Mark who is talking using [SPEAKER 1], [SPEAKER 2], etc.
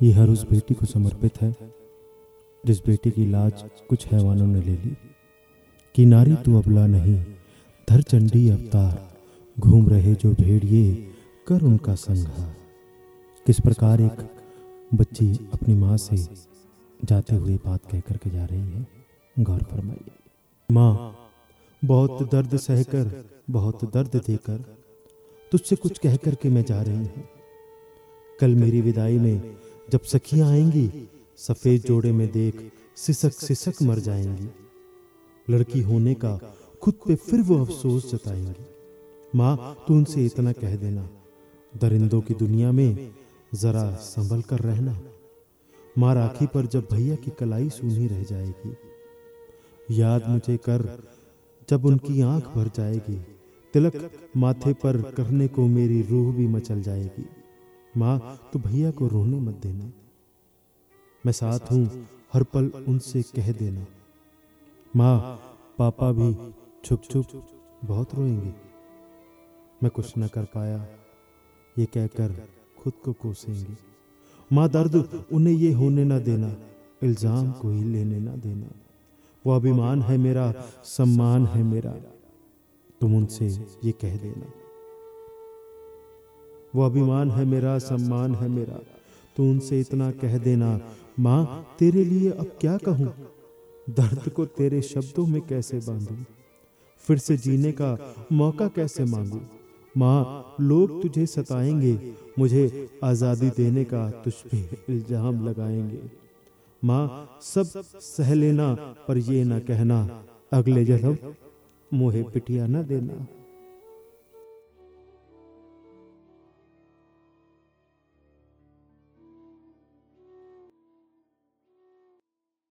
[SPEAKER 1] ये हर उस बेटी को समर्पित है, जिस बेटी की लाज कुछ हैवानों ने ले ली। कि नारी तू अबला नहीं, धर चंडी अवतार, घूम रहे जो भेड़िए, कर उनका संहार किस प्रकार एक बच्ची अपनी माँ से जाते हुए बात कह करके जा रही है, गौर फरमाइए। माँ, बहुत दर्द सहकर, बहुत दर्द देकर, तुझसे कुछ कह करके मैं जा रही हूँ। कल मेरी विदाई में जब सखियाँ आएँगी, सफ़ेद जोड़े में देख सिसक सिसक मर जाएँगी। लड़की होने का खुद पे फिर वो अफसोस जताएँगी। माँ, तू उनसे इतना कह देना। दरिंदों की दुनिया में जरा संभल कर रहना। माँ, राखी पर जब भैया की कलाई सूनी रह जाएगी। याद मुझे कर जब उनकी आँख भर जाएगी। तिलक माथे पर करने को मेरी रूह भी मचल जाएगी। माँ तो भैया को रोने मत देना। मैं साथ हूँ, हर पल उनसे कह देना। माँ, पापा भी छुप छुप बहुत रोएँगे। मैं कुछ न कर पाया, ये कहकर खुद को कोसेंगे। माँ दर्द उन्हें ये होने ना देना, इल्ज़ाम को ही लेने ना देना। वो अभिमान है मेरा, सम्मान है मेरा, तुम उनसे ये कह देना। वो अभिमान है मेरा, सम्मान है मेरा। तू उनसे इतना कह देना, माँ, तेरे लिए अब क्या कहूँ? दर्द को तेरे शब्दों में कैसे बांधूं? फिर से जीने का मौका कैसे मांगू? माँ, लोग तुझे सताएँगे, मुझे आज़ादी देने का तुझ पे इल्ज़ाम लगाएँगे। माँ, सब सह लेना, पर ये ना कहना, अगले जन्म मुहे पिटिया ना देना।